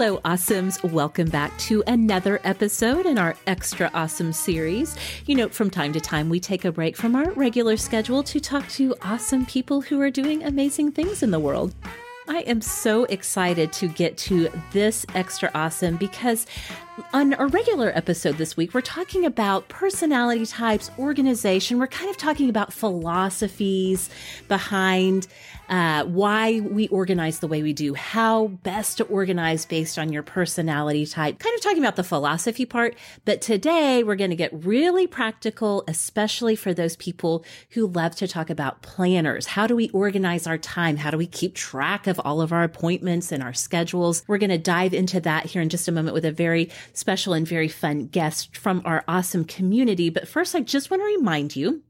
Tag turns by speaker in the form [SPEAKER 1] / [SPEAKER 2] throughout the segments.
[SPEAKER 1] Hello, awesomes. Welcome back to another episode in our Extra Awesome series. You know, from time to time, we take a break from our regular schedule to talk to awesome people who are doing amazing things in the world. I am so excited to get to this extra awesome because on a regular episode this week, we're talking about personality types, organization. We're kind of talking about philosophies behind uh, why we organize the way we do, how best to organize based on your personality type, kind of talking about the philosophy part. But today we're going to get really practical, especially for those people who love to talk about planners. How do we organize our time? How do we keep track of all of our appointments and our schedules? We're going to dive into that here in just a moment with a very special and very fun guest from our awesome community. But first, I just want to remind you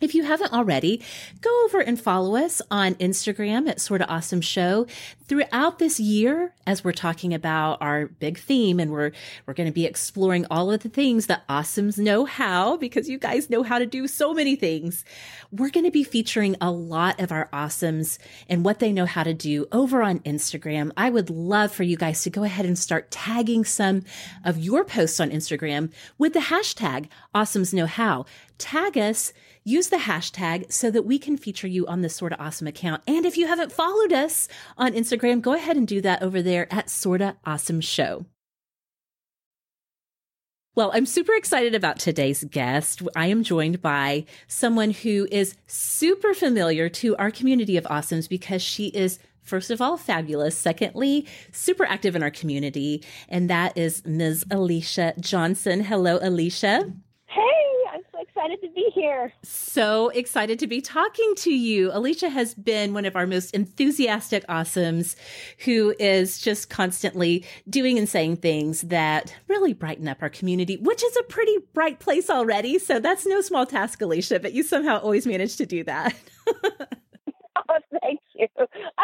[SPEAKER 1] if you haven't already, go over and follow us on Instagram at Sorta Awesome Show. Throughout this year, as we're talking about our big theme, and we're we're going to be exploring all of the things that awesomes know how, because you guys know how to do so many things. We're going to be featuring a lot of our awesomes and what they know how to do over on Instagram. I would love for you guys to go ahead and start tagging some of your posts on Instagram with the hashtag Awesomes Know How. Tag us use the hashtag so that we can feature you on the Sorta Awesome account. And if you haven't followed us on Instagram, go ahead and do that over there at Sorta Awesome Show. Well, I'm super excited about today's guest. I am joined by someone who is super familiar to our community of awesomes because she is First of all, fabulous. Secondly, super active in our community. And that is Ms. Alicia Johnson. Hello, Alicia
[SPEAKER 2] excited to be here.
[SPEAKER 1] So excited to be talking to you. Alicia has been one of our most enthusiastic awesomes who is just constantly doing and saying things that really brighten up our community, which is a pretty bright place already. So that's no small task, Alicia, but you somehow always manage to do that.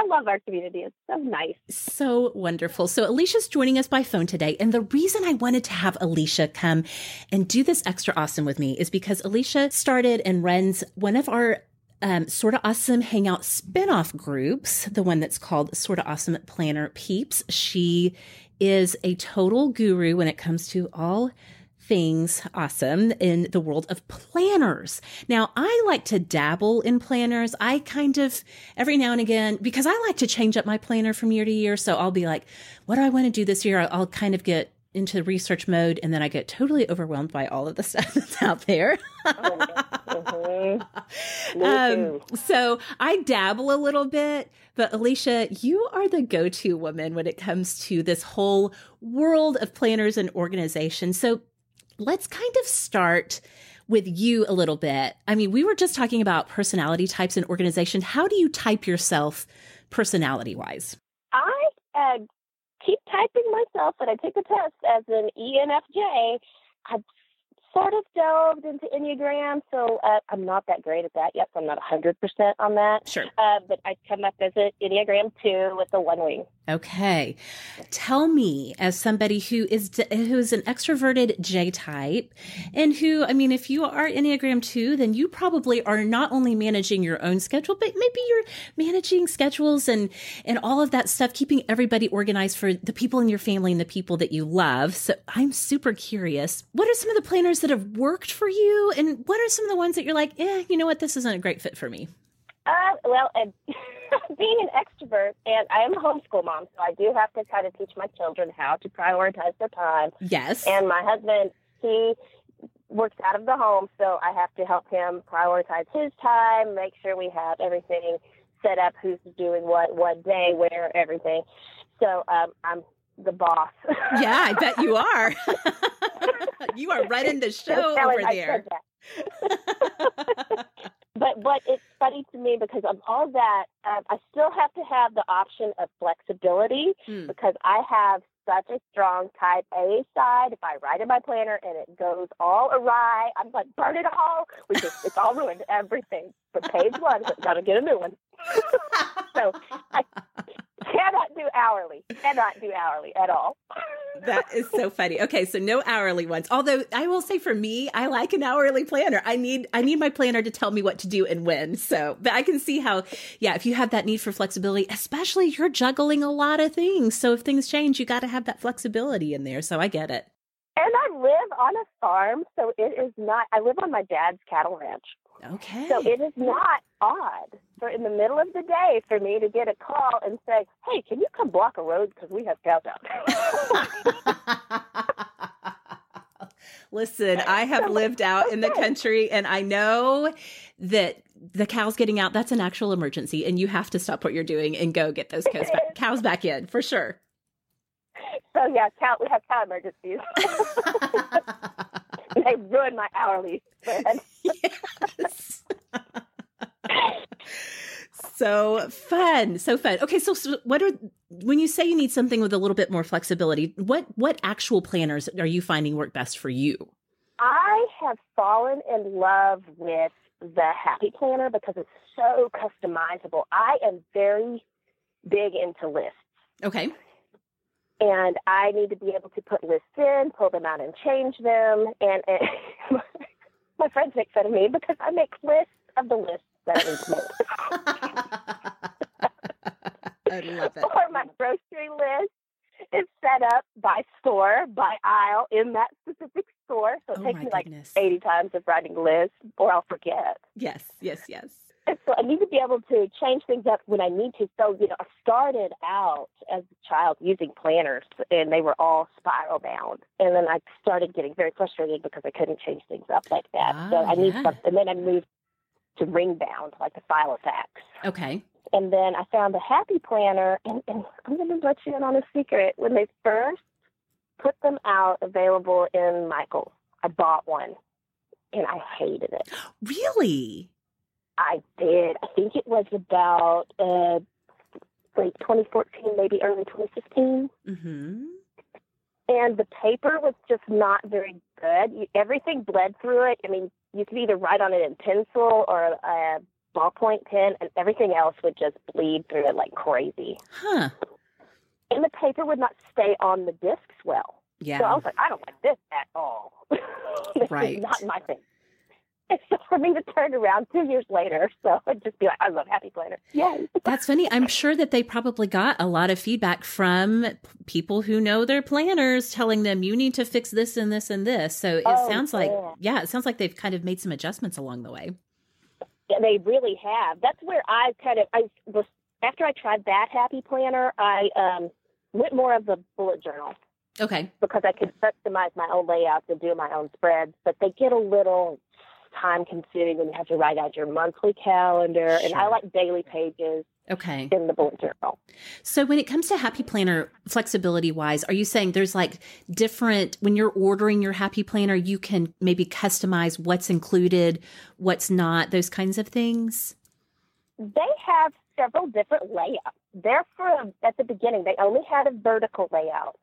[SPEAKER 2] I love our community. It's so nice.
[SPEAKER 1] So wonderful. So Alicia's joining us by phone today. And the reason I wanted to have Alicia come and do this extra awesome with me is because Alicia started and runs one of our um, Sorta Awesome Hangout spinoff groups, the one that's called Sorta Awesome Planner Peeps. She is a total guru when it comes to all things awesome in the world of planners. Now, I like to dabble in planners. I kind of every now and again, because I like to change up my planner from year to year. So I'll be like, what do I want to do this year? I'll kind of get into research mode and then I get totally overwhelmed by all of the stuff that's out there. mm-hmm. um, so I dabble a little bit, but Alicia, you are the go to woman when it comes to this whole world of planners and organization. So let's kind of start with you a little bit. I mean, we were just talking about personality types and organization. How do you type yourself personality wise?
[SPEAKER 2] I uh, keep typing myself, and I take a test as an ENFJ. I've sort of delved into Enneagram, so uh, I'm not that great at that yet. So I'm not 100% on that.
[SPEAKER 1] Sure.
[SPEAKER 2] Uh, but I come up as an Enneagram 2 with the one wing.
[SPEAKER 1] Okay. Tell me as somebody who is who is an extroverted J type and who I mean if you are Enneagram 2 then you probably are not only managing your own schedule but maybe you're managing schedules and and all of that stuff keeping everybody organized for the people in your family and the people that you love. So I'm super curious. What are some of the planners that have worked for you and what are some of the ones that you're like, "Eh, you know what, this isn't a great fit for me?"
[SPEAKER 2] Uh, well, and being an extrovert, and I am a homeschool mom, so I do have to kind of teach my children how to prioritize their time.
[SPEAKER 1] Yes.
[SPEAKER 2] And my husband, he works out of the home, so I have to help him prioritize his time, make sure we have everything set up, who's doing what, what day, where, everything. So um, I'm the boss.
[SPEAKER 1] yeah, I bet you are. you are running the show over there.
[SPEAKER 2] But but it's funny to me because of all that, um, I still have to have the option of flexibility mm. because I have such a strong type A side. If I write in my planner and it goes all awry, I'm like, burn it all. We just, it's all ruined, everything. But page one, gotta get a new one. so I cannot do hourly. Cannot do hourly at all.
[SPEAKER 1] that is so funny. Okay, so no hourly ones. Although I will say for me, I like an hourly planner. I need I need my planner to tell me what to do and when. So, but I can see how yeah, if you have that need for flexibility, especially you're juggling a lot of things. So if things change, you got to have that flexibility in there. So I get it.
[SPEAKER 2] And I live on a farm, so it is not I live on my dad's cattle ranch.
[SPEAKER 1] Okay.
[SPEAKER 2] So it is not odd for in the middle of the day for me to get a call and say, "Hey, can you come block a road because we have cows out?"
[SPEAKER 1] Listen, I have lived out in the country and I know that the cows getting out, that's an actual emergency and you have to stop what you're doing and go get those cows back, cows back in for sure.
[SPEAKER 2] So yeah, cow, we have cow emergencies. they ruined my hourly spread.
[SPEAKER 1] yes. so fun, so fun. Okay, so, so what are when you say you need something with a little bit more flexibility? What what actual planners are you finding work best for you?
[SPEAKER 2] I have fallen in love with the Happy Planner because it's so customizable. I am very big into lists.
[SPEAKER 1] Okay.
[SPEAKER 2] And I need to be able to put lists in, pull them out, and change them. And, and my friends make fun of me because I make lists of the lists that I need
[SPEAKER 1] to make. I love it.
[SPEAKER 2] Or my grocery list is set up by store, by aisle in that specific store. So it oh takes me goodness. like 80 times of writing lists or I'll forget.
[SPEAKER 1] Yes, yes, yes.
[SPEAKER 2] So I need to be able to change things up when I need to. So, you know, I started out as a child using planners and they were all spiral bound. And then I started getting very frustrated because I couldn't change things up like that. Ah, so I yeah. need something. And then I moved to ring bound, like the file Filofax.
[SPEAKER 1] Okay.
[SPEAKER 2] And then I found the Happy Planner, and, and I'm going to let you in on a secret. When they first put them out available in Michael's, I bought one, and I hated it.
[SPEAKER 1] Really?
[SPEAKER 2] I did. I think it was about uh, late 2014, maybe early 2015.
[SPEAKER 1] Mm-hmm.
[SPEAKER 2] And the paper was just not very good. everything bled through it. I mean, you could either write on it in pencil or a ballpoint pen, and everything else would just bleed through it like crazy.
[SPEAKER 1] Huh.
[SPEAKER 2] And the paper would not stay on the discs well.
[SPEAKER 1] Yeah.
[SPEAKER 2] So I was like, I don't like this at all. this
[SPEAKER 1] right.
[SPEAKER 2] is not my thing. so for me to turn around two years later, so I'd just be like, I love Happy Planner. Yay.
[SPEAKER 1] That's funny. I'm sure that they probably got a lot of feedback from people who know their planners telling them you need to fix this and this and this. So it oh, sounds like, yeah. yeah, it sounds like they've kind of made some adjustments along the way.
[SPEAKER 2] Yeah, they really have. That's where I kind of, I was, after I tried that Happy Planner, I um, went more of the bullet journal.
[SPEAKER 1] Okay.
[SPEAKER 2] Because I could customize my own layouts and do my own spreads, but they get a little time consuming when you have to write out your monthly calendar. Sure. And I like daily pages.
[SPEAKER 1] Okay.
[SPEAKER 2] In the bullet journal.
[SPEAKER 1] So when it comes to Happy Planner flexibility wise, are you saying there's like different when you're ordering your Happy Planner, you can maybe customize what's included, what's not, those kinds of things?
[SPEAKER 2] They have several different layouts. They're for at the beginning, they only had a vertical layout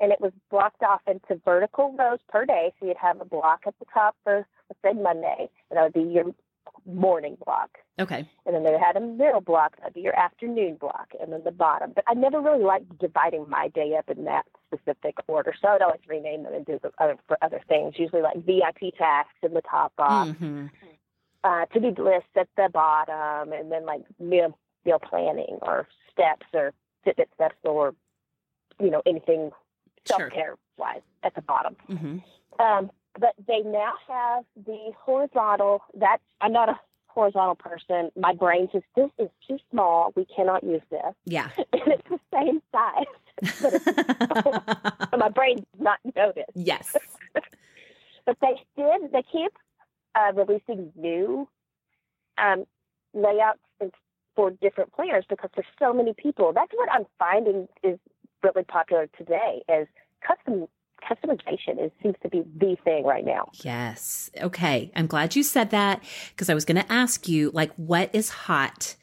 [SPEAKER 2] and it was blocked off into vertical rows per day. So you'd have a block at the top for say Monday, and that would be your morning block.
[SPEAKER 1] Okay.
[SPEAKER 2] And then they had a middle block, that'd be your afternoon block, and then the bottom. But I never really liked dividing my day up in that specific order, so I'd always rename them and do the other for other things. Usually like VIP tasks in the top box,
[SPEAKER 1] Mm-hmm.
[SPEAKER 2] uh, to do lists at the bottom, and then like meal meal planning or steps or Fitbit steps or you know anything self care wise at the bottom.
[SPEAKER 1] Mm-hmm.
[SPEAKER 2] Um, but they now have the horizontal. That's I'm not a horizontal person. My brain says this is too small. We cannot use this,
[SPEAKER 1] Yeah.
[SPEAKER 2] and it's the same size. but, my brain does not know this.
[SPEAKER 1] yes.
[SPEAKER 2] But they did. They keep uh, releasing new um, layouts for different planners because there's so many people. That's what I'm finding is really popular today. Is custom customization is seems to be the thing right now.
[SPEAKER 1] Yes. Okay. I'm glad you said that because I was going to ask you, like, what is hot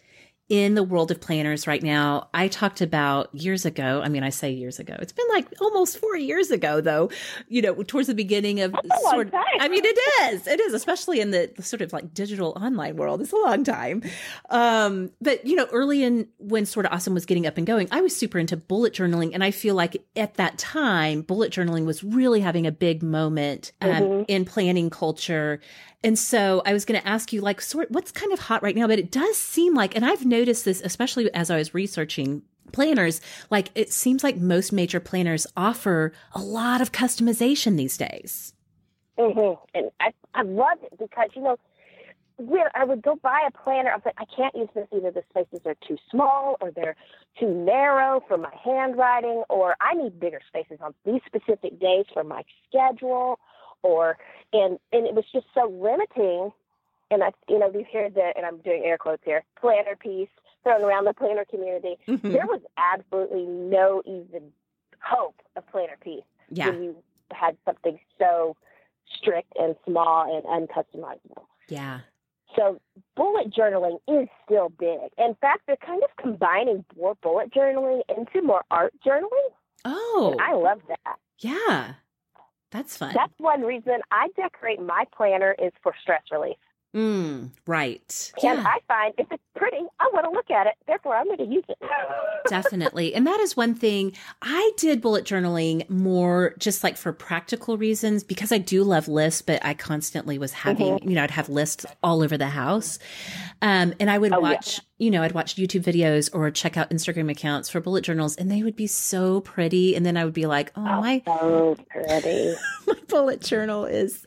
[SPEAKER 1] in the world of planners right now? I talked about years ago. I mean, I say years ago. It's been like almost four years ago, though. You know, towards the beginning of
[SPEAKER 2] That's a long
[SPEAKER 1] sort.
[SPEAKER 2] time.
[SPEAKER 1] I mean, it is. It is, especially in the, the sort of like digital online world. It's a long time. Um, but you know, early in when Sorta Awesome was getting up and going, I was super into bullet journaling, and I feel like at that time, bullet journaling was really having a big moment um,
[SPEAKER 2] Mhm.
[SPEAKER 1] in planning culture. And so I was going to ask you, like, sort what's kind of hot right now? But it does seem like, and I've noticed this, especially as I was researching planners, like it seems like most major planners offer a lot of customization these days.
[SPEAKER 2] Mm-hmm. And I I love it because you know when I would go buy a planner, I was like, I can't use this. Either the spaces are too small, or they're too narrow for my handwriting, or I need bigger spaces on these specific days for my schedule, or and and it was just so limiting. And I, you know, we hear the, and I'm doing air quotes here, planner peace thrown around the planner community.
[SPEAKER 1] Mhm.
[SPEAKER 2] There was absolutely no even hope of planner peace
[SPEAKER 1] Yeah.
[SPEAKER 2] when you had something so strict and small and uncustomizable.
[SPEAKER 1] Yeah.
[SPEAKER 2] So bullet journaling is still big. In fact, they're kind of combining more bullet journaling into more art journaling.
[SPEAKER 1] Oh,
[SPEAKER 2] I love that.
[SPEAKER 1] yeah. That's fun.
[SPEAKER 2] That's one reason I decorate my planner is for stress relief.
[SPEAKER 1] Mm, right.
[SPEAKER 2] And
[SPEAKER 1] Yeah.
[SPEAKER 2] I find if it's pretty, I want to look at it. Therefore, I'm going to use it.
[SPEAKER 1] Definitely. And that is one thing I did bullet journaling more just like for practical reasons because I do love lists, but I constantly was having, you know, I'd have lists all over the house. Um, and I would
[SPEAKER 2] Oh, yeah.
[SPEAKER 1] watch, you know, I'd watch YouTube videos or check out Instagram accounts for bullet journals and they would be so pretty. And then I would be like, oh, my,
[SPEAKER 2] so pretty.
[SPEAKER 1] my bullet journal is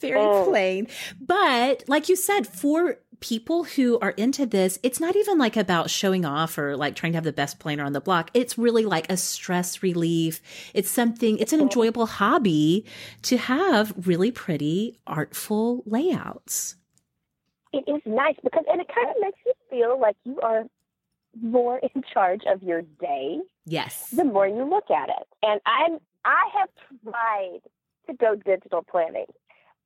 [SPEAKER 1] very
[SPEAKER 2] Oh.
[SPEAKER 1] plain. But like you said, for people who are into this, it's not even like about showing off or like trying to have the best planner on the block. It's really like a stress relief. It's something, it's an oh. enjoyable hobby to have really pretty, artful layouts.
[SPEAKER 2] It is nice because, and it kind of makes you feel like you are more in charge of your day
[SPEAKER 1] Yes.
[SPEAKER 2] the more you look at it. And I'm I have tried to go digital planning,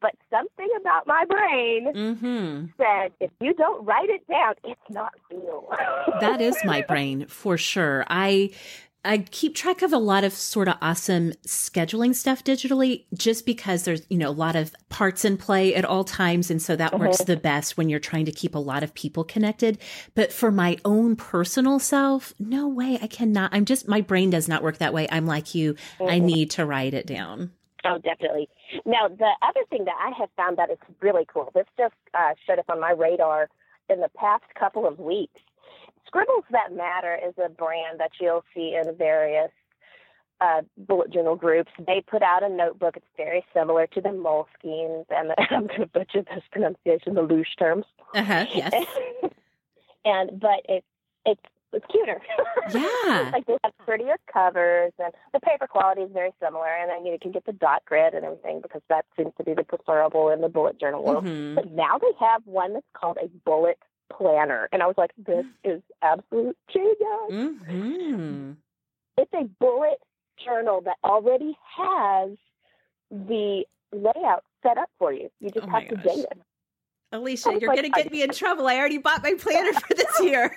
[SPEAKER 2] but something about my brain
[SPEAKER 1] Mm-hmm.
[SPEAKER 2] said if you don't write it down, it's not real.
[SPEAKER 1] That is my brain for sure. I I keep track of a lot of Sorta Awesome scheduling stuff digitally just because there's, you know, a lot of parts in play at all times. And so that works the best when you're trying to keep a lot of people connected. But for my own personal self, no way. I cannot. I'm just, my brain does not work that way. I'm like you. I need to write it down.
[SPEAKER 2] Oh, definitely. Now, the other thing that I have found that is really cool, this just uh, showed up on my radar in the past couple of weeks. Scribbles That Matter is a brand that you'll see in various uh, bullet journal groups. They put out a notebook. It's very similar to the Moleskines, and the, I'm going to butcher this pronunciation, the Leuchtturms.
[SPEAKER 1] Uh huh. Yes.
[SPEAKER 2] and but it's it's it's cuter.
[SPEAKER 1] Yeah.
[SPEAKER 2] like they have prettier covers, and the paper quality is very similar. And then you can get the dot grid and everything because that seems to be the preferable in the bullet journal world.
[SPEAKER 1] Mhm.
[SPEAKER 2] But now they have one that's called a bullet planner, and I was like, this is absolute genius.
[SPEAKER 1] Mm-hmm.
[SPEAKER 2] It's a bullet journal that already has the layout set up for you. You just
[SPEAKER 1] Oh
[SPEAKER 2] have to
[SPEAKER 1] gosh.
[SPEAKER 2] date it.
[SPEAKER 1] Alicia, you're
[SPEAKER 2] like,
[SPEAKER 1] going to get me in trouble. I already bought my planner for this year.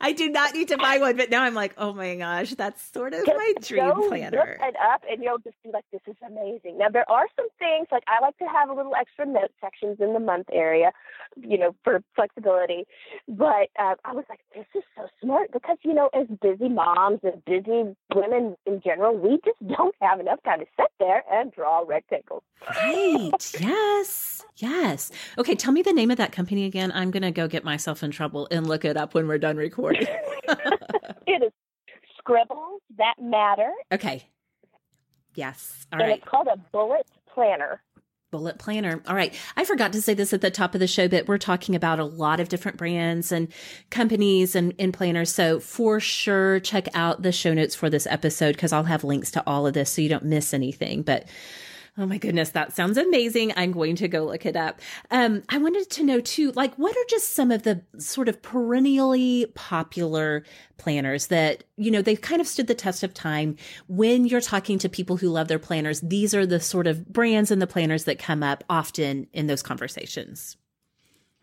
[SPEAKER 1] I do not need to buy one, but now I'm like, oh my gosh, that's sort of my dream
[SPEAKER 2] go
[SPEAKER 1] planner.
[SPEAKER 2] Look it up, and you'll just be like, "This is amazing." Now there are some things like I like to have a little extra note sections in the month area, you know, for flexibility. But uh, I was like, "This is so smart," because you know, as busy moms and busy women in general, we just don't have enough time to sit there and draw rectangles.
[SPEAKER 1] Right. yes. Yes. Okay. Tell me the name of that company again. I'm going to go get myself in trouble and look it up when we're done recording.
[SPEAKER 2] it is scribbles that matter.
[SPEAKER 1] Okay. Yes. All
[SPEAKER 2] and
[SPEAKER 1] right.
[SPEAKER 2] it's called a bullet planner.
[SPEAKER 1] Bullet planner. All right. I forgot to say this at the top of the show, but we're talking about a lot of different brands and companies and, and planners. So for sure, check out the show notes for this episode because I'll have links to all of this so you don't miss anything. But Oh my goodness, that sounds amazing. I'm going to go look it up. Um, I wanted to know too, like, what are just some of the sort of perennially popular planners that, you know, they've kind of stood the test of time. When you're talking to people who love their planners, these are the sort of brands and the planners that come up often in those conversations.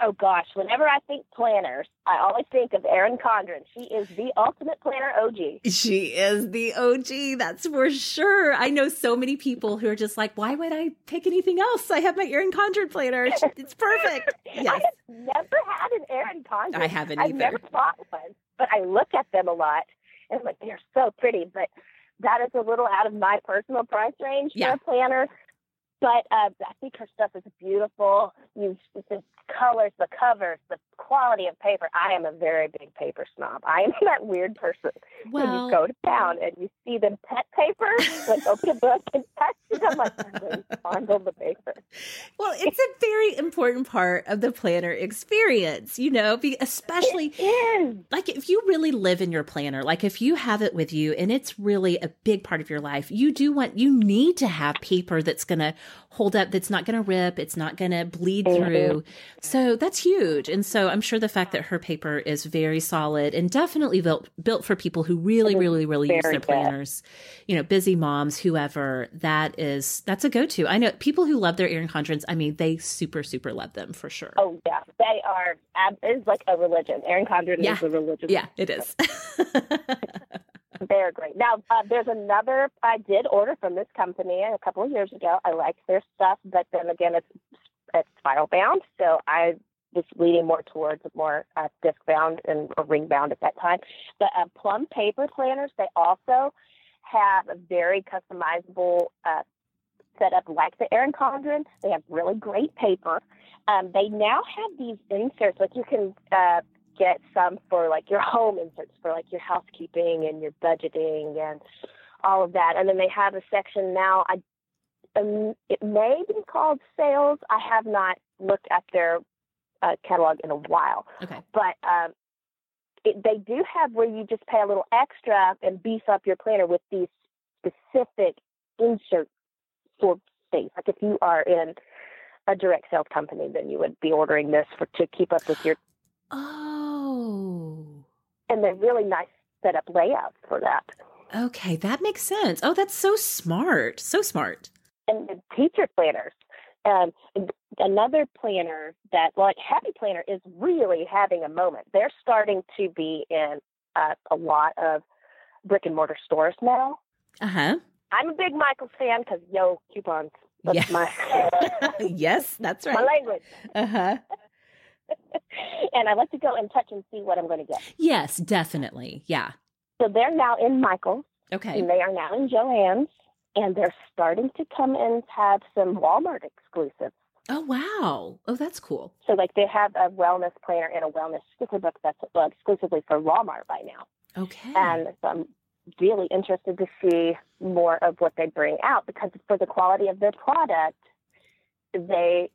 [SPEAKER 2] Oh gosh, whenever I think planners, I always think of Erin Condren. She is the ultimate planner OG.
[SPEAKER 1] She is the OG, that's for sure. I know so many people who are just like, why would I pick anything else? I have my Erin Condren planner. It's perfect. Yes.
[SPEAKER 2] I have never had an Erin Condren.
[SPEAKER 1] I haven't either.
[SPEAKER 2] I've never bought one, but I look at them a lot and I'm like, they're so pretty. But that is a little out of my personal price range
[SPEAKER 1] Yeah.
[SPEAKER 2] for a planner. But uh, I think her stuff is beautiful. You the colors, the covers, the quality of paper. I am a very big paper snob. I am that weird person when you go to town and you see the pet paper, like open a book and touch it. I'm like, I'm fondle the paper.
[SPEAKER 1] well, it's a very important part of the planner experience, you know, especially like if you really live in your planner, like if you have it with you and it's really a big part of your life, you do want, you need to have paper that's going to hold up, that's not going to rip, it's not going to bleed
[SPEAKER 2] Mhm.
[SPEAKER 1] through. So that's huge. And so I'm sure the fact that her paper is very solid and definitely built, built for people who really, really, really use their
[SPEAKER 2] good.
[SPEAKER 1] planners, you know, busy moms, whoever, that is, that's a go to. I know people who love their Erin Condrens, I mean, they super, super love them for sure.
[SPEAKER 2] Oh yeah, they are. ab- It's like a religion. Erin Condren
[SPEAKER 1] Yeah.
[SPEAKER 2] is a religion.
[SPEAKER 1] Yeah, it is.
[SPEAKER 2] They're great. Now, uh, there's another I did order from this company a couple of years ago. I liked their stuff, but then again, it's it's spiral bound, so I was leaning more towards more uh, disc bound and or ring bound at that time. But uh, Plum paper planners, they also have a very customizable uh, setup like the Erin Condren. They have really great paper. Um, they now have these inserts, like you can uh, get some for like your home inserts for like your housekeeping and your budgeting and all of that. And then they have a section now. I um, it may be called sales. I have not looked at their uh, catalog in a while,
[SPEAKER 1] okay.
[SPEAKER 2] but um, it, they do have where you just pay a little extra and beef up your planner with these specific inserts for space. Like if you are in a direct sales company, then you would be ordering this for to keep up with your
[SPEAKER 1] Oh,
[SPEAKER 2] and they're really nice setup layout for that.
[SPEAKER 1] okay. That makes sense. Oh, that's so smart. So smart.
[SPEAKER 2] And the teacher planners. Um, another planner that, like Happy Planner, is really having a moment. They're starting to be in uh, a lot of brick and mortar stores now.
[SPEAKER 1] Uh huh.
[SPEAKER 2] I'm a big Michaels fan because yo coupons. That's
[SPEAKER 1] Yeah.
[SPEAKER 2] my
[SPEAKER 1] yes, that's right.
[SPEAKER 2] my language.
[SPEAKER 1] Uh huh.
[SPEAKER 2] and I like to go and touch and see what I'm going to get.
[SPEAKER 1] Yes, definitely. Yeah.
[SPEAKER 2] So they're now in Michaels.
[SPEAKER 1] Okay.
[SPEAKER 2] And they are now in Joann's, and they're starting to come and have some Walmart exclusives.
[SPEAKER 1] Oh wow. Oh, that's cool.
[SPEAKER 2] So, like, they have a wellness planner and a wellness sticker book that's uh, exclusively for Walmart by now.
[SPEAKER 1] Okay.
[SPEAKER 2] And so I'm really interested to see more of what they bring out because for the quality of their product, they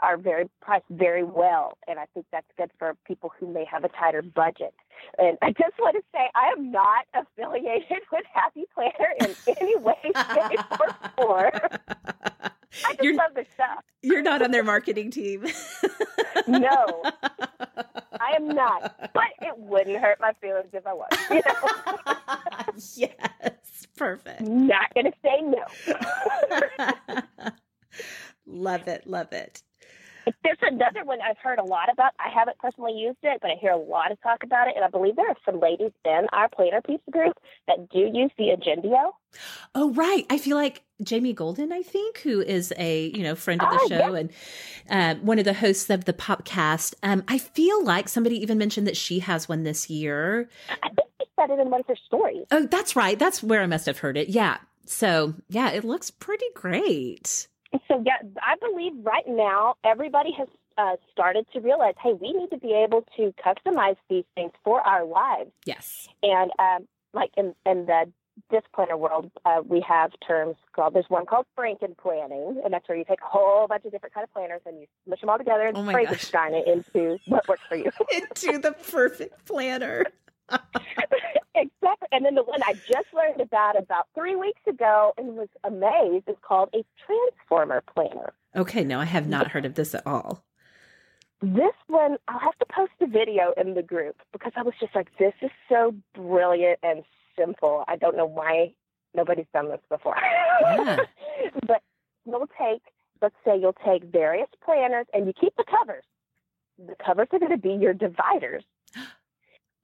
[SPEAKER 2] are very priced very well. And I think that's good for people who may have a tighter budget. And I just want to say I am not affiliated with Happy Planner in any way, shape, or form. I just
[SPEAKER 1] You're
[SPEAKER 2] love their stuff.
[SPEAKER 1] you're not on their marketing team.
[SPEAKER 2] No, I am not. But it wouldn't hurt my feelings if I was. You know?
[SPEAKER 1] yes. Perfect.
[SPEAKER 2] not going to say no.
[SPEAKER 1] love it. Love it.
[SPEAKER 2] There's another one I've heard a lot about. I haven't personally used it, but I hear a lot of talk about it. And I believe there are some ladies in our planner piece group that do use the Agendio.
[SPEAKER 1] Oh, right. I feel like Jamie Golden, I think, who is a you know friend of the oh, show and uh, one of the hosts of the podcast. Um, I feel like somebody even mentioned that she has one this year.
[SPEAKER 2] I think she said it in one of her stories.
[SPEAKER 1] Oh, that's right. That's where I must have heard it. Yeah. So yeah, it looks pretty great.
[SPEAKER 2] So yeah, I believe right now everybody has uh, started to realize, hey, we need to be able to customize these things for our lives.
[SPEAKER 1] Yes.
[SPEAKER 2] And um, like in, in the disc planner world, uh, we have terms called. There's one called Franken planning, and that's where you take a whole bunch of different kind of planners and you smush them all together and oh Frankenstein it into what works for you.
[SPEAKER 1] into the perfect planner.
[SPEAKER 2] exactly. And then the one I just learned about about three weeks ago and was amazed is called a transformer planner.
[SPEAKER 1] Okay, no, I have not heard of this at all.
[SPEAKER 2] This one, I'll have to post a video in the group because I was just like, this is so brilliant and simple. I don't know why nobody's done this before. Yeah. but you'll take, let's say you'll take various planners and you keep the covers. The covers are going to be your dividers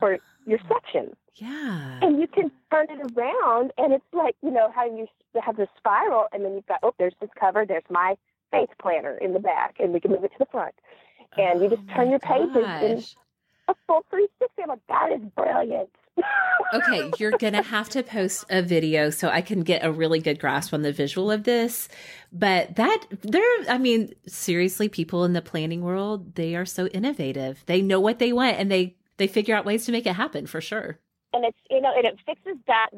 [SPEAKER 2] for your section.
[SPEAKER 1] Yeah.
[SPEAKER 2] And you can turn it around, and it's like, you know, how you have the spiral, and then you've got, oh, there's this cover, there's my faith planner in the back, and we can move it to the front. And oh you just oh turn your pages in a full 360. I'm like, that is brilliant.
[SPEAKER 1] okay, you're going to have to post a video so I can get a really good grasp on the visual of this. But that, there, I mean, seriously, people in the planning world, they are so innovative. They know what they want and they they figure out ways to make it happen for sure.
[SPEAKER 2] And it's you know, and it fixes that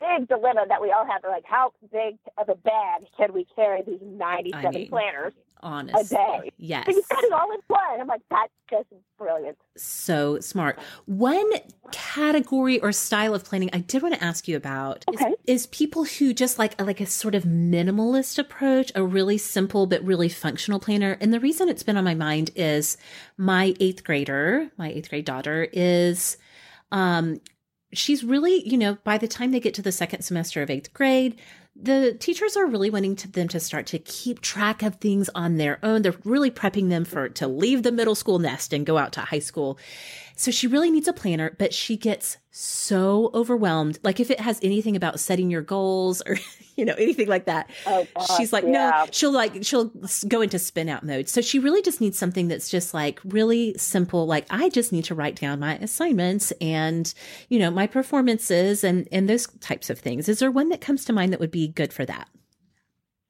[SPEAKER 2] big dilemma that we all have. Like, how big of a bag can we carry these ninety-seven I mean, planners?
[SPEAKER 1] Honest.
[SPEAKER 2] A day.
[SPEAKER 1] Yes.
[SPEAKER 2] So you got it all in one. I'm like, that's just brilliant.
[SPEAKER 1] So smart. One category or style of planning I did want to ask you about okay. is, is people who just like like a sort of minimalist approach, a really simple but really functional planner. And the reason it's been on my mind is my eighth grader, my eighth grade daughter is um she's really, you know, by the time they get to the second semester of eighth grade, the teachers are really wanting to, them to start to keep track of things on their own. They're really prepping them for to leave the middle school nest and go out to high school. So she really needs a planner, but she gets so overwhelmed. Like if it has anything about setting your goals or, you know, anything like that, oh, gosh, she's like, yeah. no, she'll like, she'll go into spin out mode. So she really just needs something that's just like really simple. Like I just need to write down my assignments and, you know, my performances and, and those types of things. Is there one that comes to mind that would be good for that?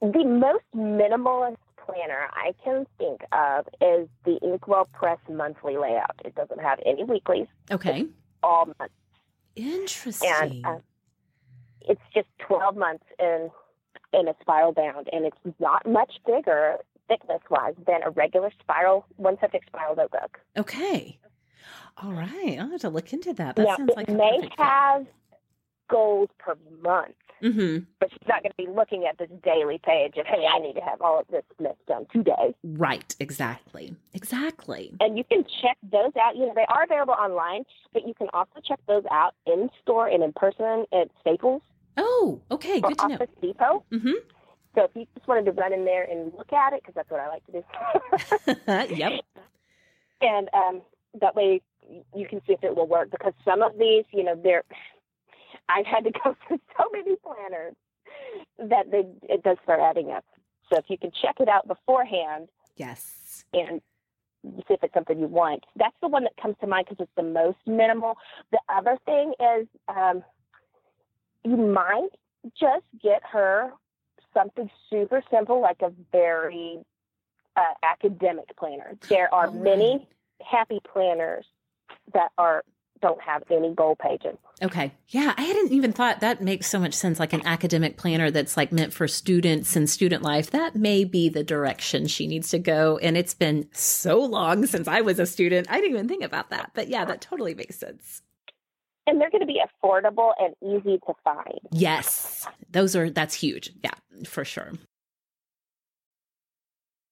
[SPEAKER 2] The most minimalist planner I can think of is the Inkwell Press monthly layout. It doesn't have any weeklies.
[SPEAKER 1] Okay.
[SPEAKER 2] All months.
[SPEAKER 1] Interesting.
[SPEAKER 2] And uh, it's just 12 months in in a spiral bound, and it's not much bigger thickness wise than a regular spiral one subject spiral notebook.
[SPEAKER 1] Okay. All right. I'll have to look into that. That
[SPEAKER 2] now,
[SPEAKER 1] sounds like
[SPEAKER 2] it may have. Goals per month.
[SPEAKER 1] Mm-hmm.
[SPEAKER 2] But she's not going to be looking at this daily page of, hey, I need to have all of this list done today.
[SPEAKER 1] Right, exactly. Exactly.
[SPEAKER 2] And you can check those out. You know, they are available online, but you can also check those out in store and in person at Staples.
[SPEAKER 1] Oh, okay. Good to
[SPEAKER 2] Office know. Depot.
[SPEAKER 1] Mm-hmm.
[SPEAKER 2] So if you just wanted to run in there and look at it, because that's what I like
[SPEAKER 1] to do. yep.
[SPEAKER 2] And um, that way you can see if it will work because some of these, you know, they're I've had to go through so many planners that they, it does start adding up. So if you can check it out beforehand,
[SPEAKER 1] yes,
[SPEAKER 2] and see if it's something you want. That's the one that comes to mind because it's the most minimal. The other thing is um, you might just get her something super simple, like a very uh, academic planner. There are many happy planners that are don't have any goal pages.
[SPEAKER 1] Okay. Yeah, I hadn't even thought that makes so much sense. Like an academic planner that's like meant for students and student life. That may be the direction she needs to go. And it's been so long since I was a student. I didn't even think about that. But yeah, that totally makes sense.
[SPEAKER 2] And they're going to be affordable and easy to find.
[SPEAKER 1] Yes. Those are, that's huge. Yeah, for sure.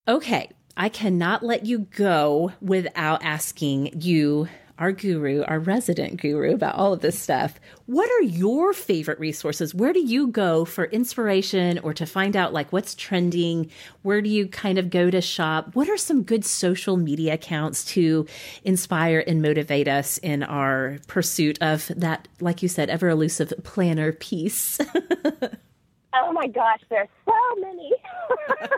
[SPEAKER 1] Okay. I cannot let you go without asking you our guru, our resident guru about all of this stuff. What are your favorite resources? Where do you go for inspiration or to find out like what's trending? Where do you kind of go to shop? What are some good social media accounts to inspire and motivate us in our pursuit of that, like you said, ever elusive planner peace?
[SPEAKER 2] oh my gosh, there's so many.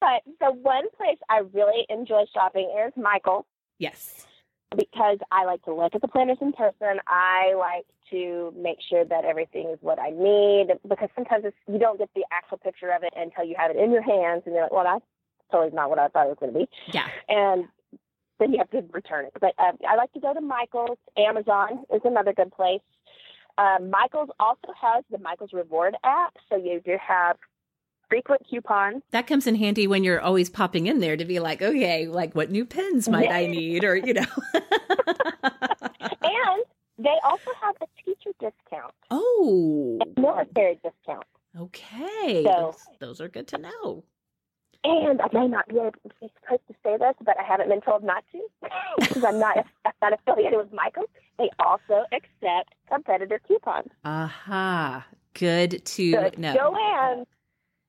[SPEAKER 2] but the one place I really enjoy shopping is Michael.
[SPEAKER 1] Yes.
[SPEAKER 2] Because I like to look at the planners in person. I like to make sure that everything is what I need because sometimes you don't get the actual picture of it until you have it in your hands and you're like, well, that's totally not what I thought it was going to be.
[SPEAKER 1] Yeah.
[SPEAKER 2] And then you have to return it. But uh, I like to go to Michael's. Amazon is another good place. Um, Michael's also has the Michael's Reward app, so you do have frequent coupons.
[SPEAKER 1] That comes in handy when you're always popping in there to be like, okay, like what new pens might I need, or you know.
[SPEAKER 2] and they also have a teacher discount.
[SPEAKER 1] Oh,
[SPEAKER 2] a military discount.
[SPEAKER 1] Okay, so, those, those are good to know.
[SPEAKER 2] And I may not be able to be supposed to say this, but I haven't been told not to because I'm not I'm not affiliated with Michael. They also accept competitive coupons.
[SPEAKER 1] Aha, uh-huh. good to
[SPEAKER 2] so
[SPEAKER 1] know.
[SPEAKER 2] Joann,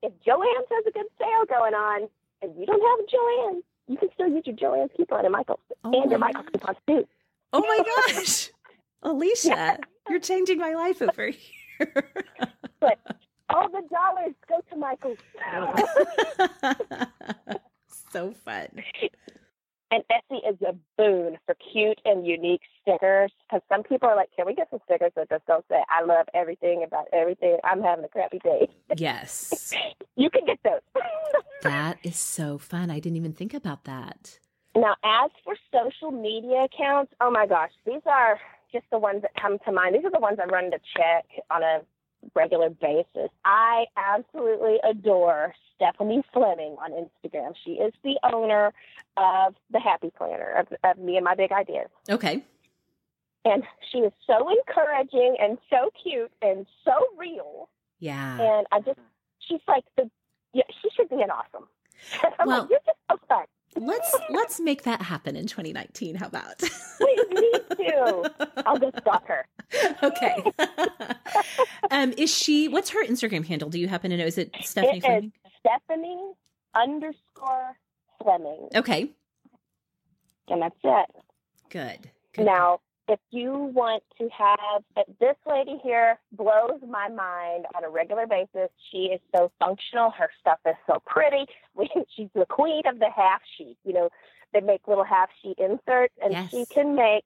[SPEAKER 2] if Joann's has a good sale going on, and you don't have a Joann, you can still use your Joann's coupon and Michael's oh and your Michael's coupon too.
[SPEAKER 1] Oh my gosh, Alicia, yeah. you're changing my life over here.
[SPEAKER 2] but all the dollars go to Michael.
[SPEAKER 1] so fun.
[SPEAKER 2] And Etsy is a boon for cute and unique stickers because some people are like, "Can we get some stickers that just don't say I love everything about everything? I'm having a crappy day."
[SPEAKER 1] Yes,
[SPEAKER 2] you can get those.
[SPEAKER 1] that is so fun. I didn't even think about that.
[SPEAKER 2] Now, as for social media accounts, oh my gosh, these are just the ones that come to mind. These are the ones I run to check on a regular basis. I absolutely adore Stephanie Fleming on Instagram. She is the owner of the Happy Planner of, of Me and My Big Ideas.
[SPEAKER 1] Okay.
[SPEAKER 2] And she is so encouraging and so cute and so real.
[SPEAKER 1] Yeah.
[SPEAKER 2] And I just, she's like the, yeah, she should be an awesome. I'm well, like, you're just so fun
[SPEAKER 1] let's let's make that happen in 2019. How about?
[SPEAKER 2] We need to. I'll go stalk her.
[SPEAKER 1] Okay. um, is she? What's her Instagram handle? Do you happen to know? Is it Stephanie
[SPEAKER 2] it
[SPEAKER 1] Fleming?
[SPEAKER 2] Stephanie underscore Fleming.
[SPEAKER 1] Okay.
[SPEAKER 2] And that's it.
[SPEAKER 1] Good. Good.
[SPEAKER 2] Now, if you want to have this lady here blows my mind on a regular basis. She is so functional. Her stuff is so pretty. She's the queen of the half sheet. You know, they make little half sheet inserts, and yes. she can make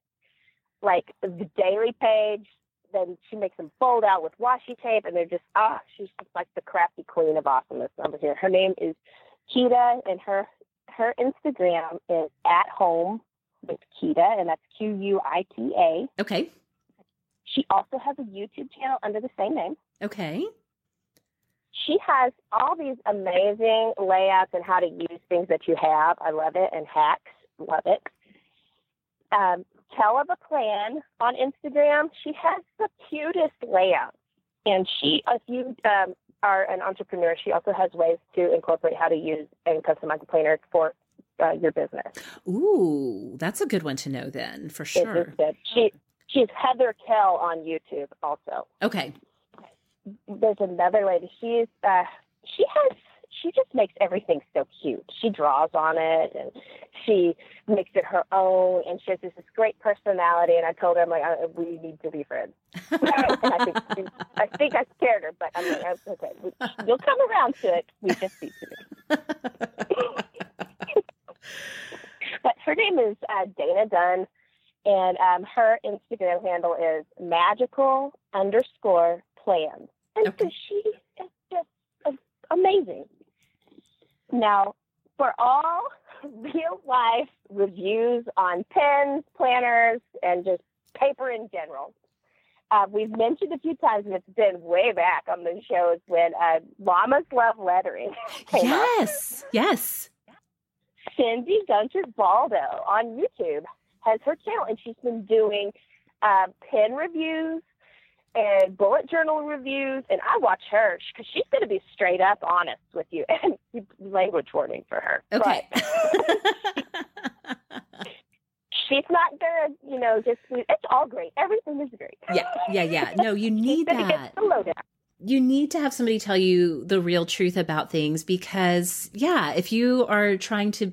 [SPEAKER 2] like the daily page. Then she makes them fold out with washi tape, and they're just ah, she's just like the crafty queen of awesomeness over here. Her name is Quita, and her her Instagram is at home with Quita, and that's Q U I T A.
[SPEAKER 1] Okay.
[SPEAKER 2] She also has a YouTube channel under the same name.
[SPEAKER 1] Okay.
[SPEAKER 2] She has all these amazing layouts and how to use things that you have. I love it. And hacks. Love it. Um, Kell of a Plan on Instagram. She has the cutest layouts. And she, if you um, are an entrepreneur, she also has ways to incorporate how to use and customize a planner for uh, your business.
[SPEAKER 1] Ooh, that's a good one to know then, for sure.
[SPEAKER 2] She she's Heather Kell on YouTube also.
[SPEAKER 1] Okay.
[SPEAKER 2] There's another lady. She's uh, she has she just makes everything so cute. She draws on it and she makes it her own, and she has this, this great personality. And I told her, I'm like, we need to be friends. and I think I think I scared her, but I'm like, okay, you'll come around to it. We just need to. but her name is uh, Dana Dunn, and um, her Instagram handle is magical underscore plans. And okay. so she is just amazing. Now, for all real life reviews on pens, planners, and just paper in general, uh, we've mentioned a few times, and it's been way back on the shows when uh, Llamas Love Lettering.
[SPEAKER 1] yes, up. yes.
[SPEAKER 2] Cindy Gunter Baldo on YouTube has her channel, and she's been doing uh, pen reviews and bullet journal reviews. And I watch her because she's going to be straight up honest with you. And language warning for her.
[SPEAKER 1] Okay.
[SPEAKER 2] she's not gonna, you know, just it's all great. Everything is great.
[SPEAKER 1] Yeah, yeah, yeah. No, you need that. You need to have somebody tell you the real truth about things because, yeah, if you are trying to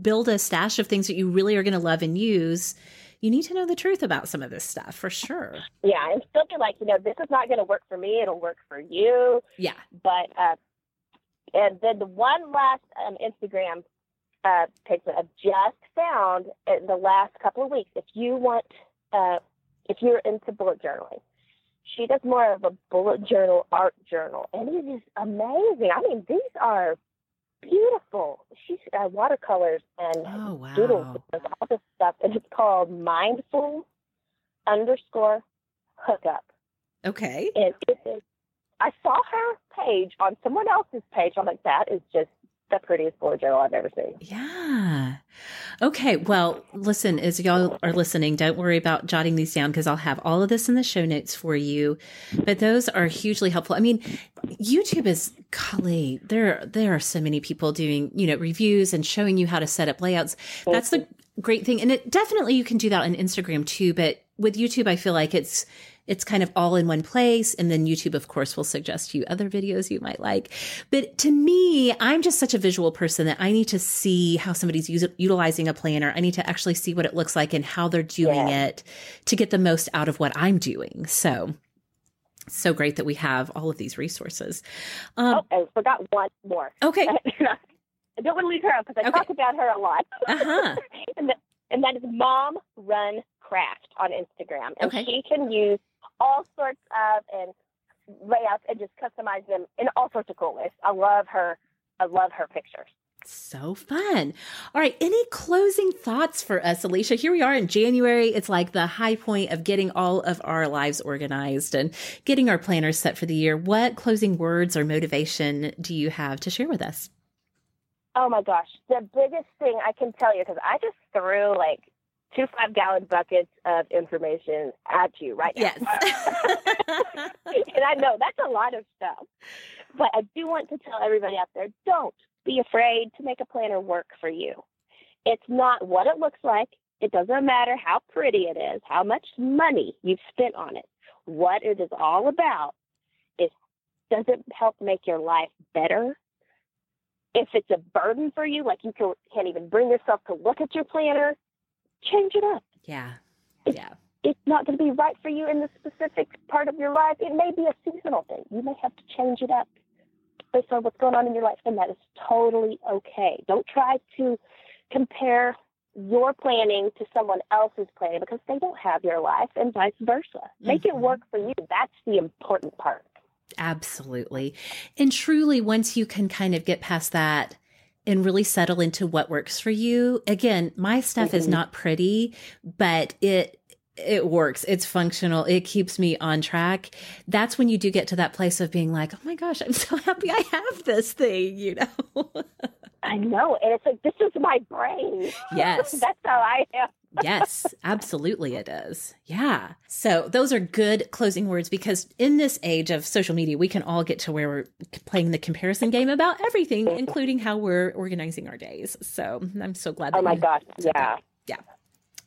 [SPEAKER 1] build a stash of things that you really are going to love and use, you need to know the truth about some of this stuff for sure.
[SPEAKER 2] Yeah, and still be like, you know, this is not going to work for me. It'll work for you.
[SPEAKER 1] Yeah.
[SPEAKER 2] But, uh, and then the one last um, Instagram uh, page that I've just found in the last couple of weeks, if you want, uh, if you're into bullet journaling, she does more of a bullet journal art journal, and it is amazing. I mean, these are beautiful. She's uh, watercolors and
[SPEAKER 1] oh, wow.
[SPEAKER 2] doodles and all this stuff, and it's called Mindful underscore hookup.
[SPEAKER 1] Okay.
[SPEAKER 2] And it is. I saw her page on someone else's page. I'm like, that is just the prettiest bullet journal I've ever seen.
[SPEAKER 1] Yeah. Okay. Well, listen, as y'all are listening, don't worry about jotting these down because I'll have all of this in the show notes for you. But those are hugely helpful. I mean, YouTube is golly, there there are so many people doing, you know, reviews and showing you how to set up layouts. That's the great thing. And it definitely you can do that on Instagram too, but with YouTube I feel like it's it's kind of all in one place. And then YouTube, of course, will suggest you other videos you might like. But to me, I'm just such a visual person that I need to see how somebody's use, utilizing a planner. I need to actually see what it looks like and how they're doing yeah. it to get the most out of what I'm doing. So so great that we have all of these resources.
[SPEAKER 2] Um, oh, I forgot one more.
[SPEAKER 1] Okay.
[SPEAKER 2] I don't want to leave her out because I okay. talk about her a lot.
[SPEAKER 1] Uh-huh.
[SPEAKER 2] and, the, and that is Mom Run Craft on Instagram. And
[SPEAKER 1] okay.
[SPEAKER 2] she can use all sorts of and layouts and just customize them in all sorts of cool ways. I love her. I love her pictures.
[SPEAKER 1] So fun. All right. Any closing thoughts for us, Alicia? Here we are in January. It's like the high point of getting all of our lives organized and getting our planners set for the year. What closing words or motivation do you have to share with us?
[SPEAKER 2] Oh my gosh. The biggest thing I can tell you, because I just threw like two five gallon buckets of information at you right now.
[SPEAKER 1] Yes.
[SPEAKER 2] and I know that's a lot of stuff. But I do want to tell everybody out there don't be afraid to make a planner work for you. It's not what it looks like. It doesn't matter how pretty it is, how much money you've spent on it. What it is all about is does it help make your life better? If it's a burden for you, like you can, can't even bring yourself to look at your planner, change it up.
[SPEAKER 1] Yeah.
[SPEAKER 2] Yeah. It's not going to be right for you in the specific part of your life. It may be a seasonal thing. You may have to change it up based on what's going on in your life, and that is totally okay. Don't try to compare your planning to someone else's planning because they don't have your life, and vice versa. Make mm-hmm. it work for you. That's the important part.
[SPEAKER 1] Absolutely. And truly, once you can kind of get past that, and really settle into what works for you. Again, my stuff mm-hmm. is not pretty, but it it works. It's functional. It keeps me on track. That's when you do get to that place of being like, "Oh my gosh, I'm so happy I have this thing," you know.
[SPEAKER 2] I know. And it's like this is my brain.
[SPEAKER 1] Yes.
[SPEAKER 2] That's how I am
[SPEAKER 1] yes, absolutely it is. Yeah. So those are good closing words because in this age of social media, we can all get to where we're playing the comparison game about everything, including how we're organizing our days. So I'm so glad.
[SPEAKER 2] oh my gosh. Yeah.
[SPEAKER 1] Yeah.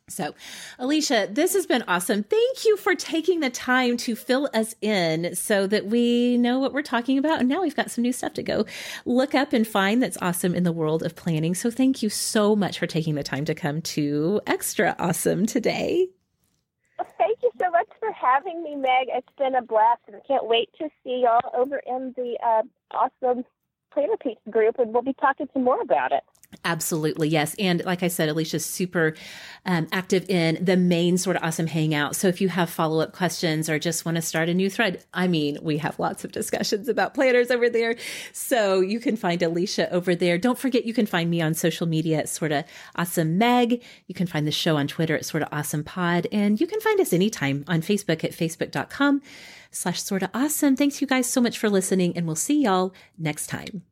[SPEAKER 1] So, Alicia, this has been awesome. Thank you for taking the time to fill us in so that we know what we're talking about. And now we've got some new stuff to go look up and find that's awesome in the world of planning. So, thank you so much for taking the time to come to Extra Awesome today.
[SPEAKER 2] thank you so much for having me, Meg. It's been a blast, and I can't wait to see y'all over in the uh, awesome Planner Peeps group, and we'll be talking some more about it.
[SPEAKER 1] Absolutely, yes. And like I said, Alicia's super um, active in the main Sorta Awesome hangout. So if you have follow up questions or just want to start a new thread, I mean, we have lots of discussions about planners over there. So you can find Alicia over there. Don't forget, you can find me on social media at sort of awesome Meg. You can find the show on Twitter at Sorta Awesome pod. And you can find us anytime on Facebook at facebook.com slash Sorta Awesome. Thanks you guys so much for listening, and we'll see y'all next time.